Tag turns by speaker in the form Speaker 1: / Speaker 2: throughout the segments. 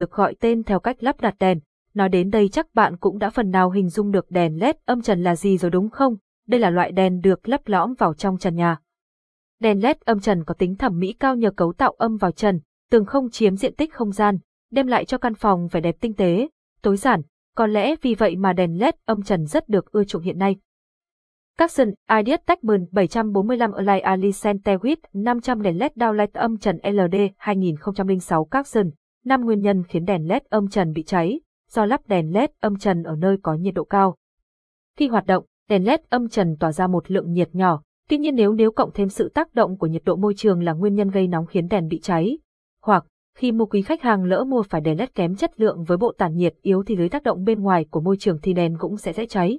Speaker 1: được gọi tên theo cách lắp đặt đèn. Nói đến đây chắc bạn cũng đã phần nào hình dung được đèn LED âm trần là gì rồi đúng không? Đây là loại đèn được lắp lõm vào trong trần nhà. Đèn LED âm trần có tính thẩm mỹ cao nhờ cấu tạo âm vào trần, tường không chiếm diện tích không gian, đem lại cho căn phòng vẻ đẹp tinh tế, tối giản, có lẽ vì vậy mà đèn LED âm trần rất được ưa chuộng hiện nay. Capson Ideas Techman 745 Align Alicente with 500 đèn LED downlight âm trần LD 2006 Capson 5 nguyên nhân khiến đèn LED âm trần bị cháy, do lắp đèn LED âm trần ở nơi có nhiệt độ cao. Khi hoạt động, đèn LED âm trần tỏa ra một lượng nhiệt nhỏ, tuy nhiên nếu nếu cộng thêm sự tác động của nhiệt độ môi trường là nguyên nhân gây nóng khiến đèn bị cháy, hoặc khi mua quý khách hàng lỡ mua phải đèn LED kém chất lượng với bộ tản nhiệt yếu thì dưới tác động bên ngoài của môi trường thì đèn cũng sẽ dễ cháy.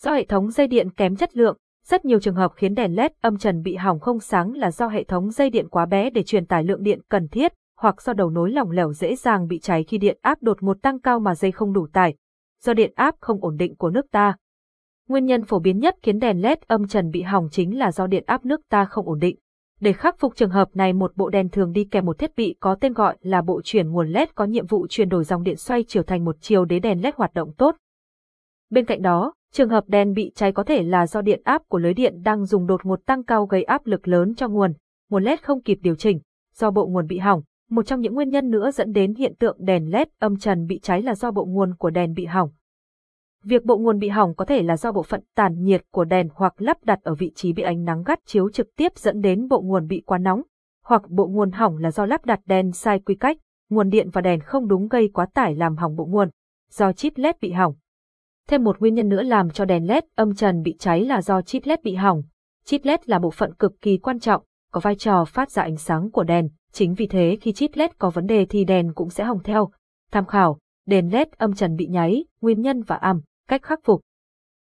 Speaker 1: Do hệ thống dây điện kém chất lượng, rất nhiều trường hợp khiến đèn LED âm trần bị hỏng không sáng là do hệ thống dây điện quá bé để truyền tải lượng điện cần thiết, hoặc do đầu nối lỏng lẻo dễ dàng bị cháy khi điện áp đột ngột tăng cao mà dây không đủ tải, do điện áp không ổn định của nước ta. Nguyên nhân phổ biến nhất khiến đèn LED âm trần bị hỏng chính là do điện áp nước ta không ổn định. Để khắc phục trường hợp này một bộ đèn thường đi kèm một thiết bị có tên gọi là bộ chuyển nguồn LED có nhiệm vụ chuyển đổi dòng điện xoay chiều thành một chiều để đèn LED hoạt động tốt. Bên cạnh đó, trường hợp đèn bị cháy có thể là do điện áp của lưới điện đang dùng đột ngột tăng cao gây áp lực lớn cho nguồn, nguồn LED không kịp điều chỉnh, do bộ nguồn bị hỏng. Một trong những nguyên nhân nữa dẫn đến hiện tượng đèn LED âm trần bị cháy là do bộ nguồn của đèn bị hỏng. Việc bộ nguồn bị hỏng có thể là do bộ phận tản nhiệt của đèn hoặc lắp đặt ở vị trí bị ánh nắng gắt chiếu trực tiếp dẫn đến bộ nguồn bị quá nóng, hoặc bộ nguồn hỏng là do lắp đặt đèn sai quy cách, nguồn điện và đèn không đúng gây quá tải làm hỏng bộ nguồn, do chip LED bị hỏng. Thêm một nguyên nhân nữa làm cho đèn LED âm trần bị cháy là do chip LED bị hỏng. Chip LED là bộ phận cực kỳ quan trọng, có vai trò phát ra ánh sáng của đèn, chính vì thế khi chip LED có vấn đề thì đèn cũng sẽ hỏng theo. Tham khảo, đèn LED âm trần bị nháy, nguyên nhân và âm. Cách khắc phục.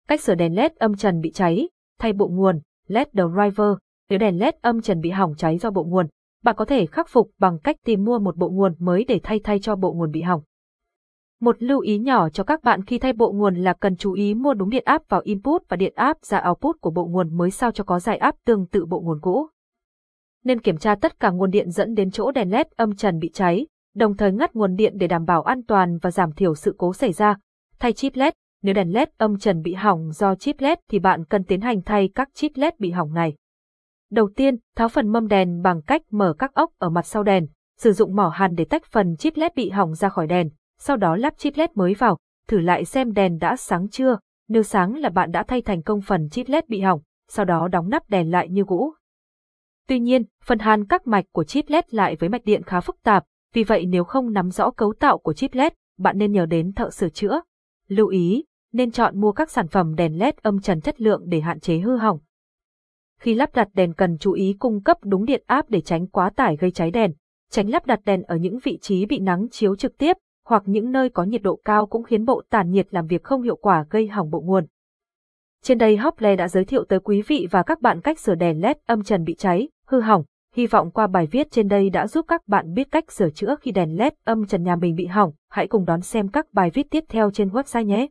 Speaker 1: Cách sửa đèn LED âm trần bị cháy, thay bộ nguồn, LED driver. Nếu đèn LED âm trần bị hỏng cháy do bộ nguồn, bạn có thể khắc phục bằng cách tìm mua một bộ nguồn mới để thay thay cho bộ nguồn bị hỏng. Một lưu ý nhỏ cho các bạn khi thay bộ nguồn là cần chú ý mua đúng điện áp vào input và điện áp ra output của bộ nguồn mới sao cho có giải áp tương tự bộ nguồn cũ. Nên kiểm tra tất cả nguồn điện dẫn đến chỗ đèn LED âm trần bị cháy, đồng thời ngắt nguồn điện để đảm bảo an toàn và giảm thiểu sự cố xảy ra. Thay chip LED, nếu đèn LED âm trần bị hỏng do chip LED thì bạn cần tiến hành thay các chip LED bị hỏng này. Đầu tiên, tháo phần mâm đèn bằng cách mở các ốc ở mặt sau đèn, sử dụng mỏ hàn để tách phần chip LED bị hỏng ra khỏi đèn, sau đó lắp chip LED mới vào, thử lại xem đèn đã sáng chưa, nếu sáng là bạn đã thay thành công phần chip LED bị hỏng, sau đó đóng nắp đèn lại như cũ. Tuy nhiên, phần hàn các mạch của chip LED lại với mạch điện khá phức tạp, vì vậy nếu không nắm rõ cấu tạo của chip LED, bạn nên nhờ đến thợ sửa chữa. Lưu ý, nên chọn mua các sản phẩm đèn LED âm trần chất lượng để hạn chế hư hỏng. Khi lắp đặt đèn cần chú ý cung cấp đúng điện áp để tránh quá tải gây cháy đèn, tránh lắp đặt đèn ở những vị trí bị nắng chiếu trực tiếp hoặc những nơi có nhiệt độ cao cũng khiến bộ tản nhiệt làm việc không hiệu quả gây hỏng bộ nguồn. Trên đây Hople đã giới thiệu tới quý vị và các bạn cách sửa đèn LED âm trần bị cháy, hư hỏng. Hy vọng qua bài viết trên đây đã giúp các bạn biết cách sửa chữa khi đèn LED âm trần nhà mình bị hỏng. Hãy cùng đón xem các bài viết tiếp theo trên website nhé.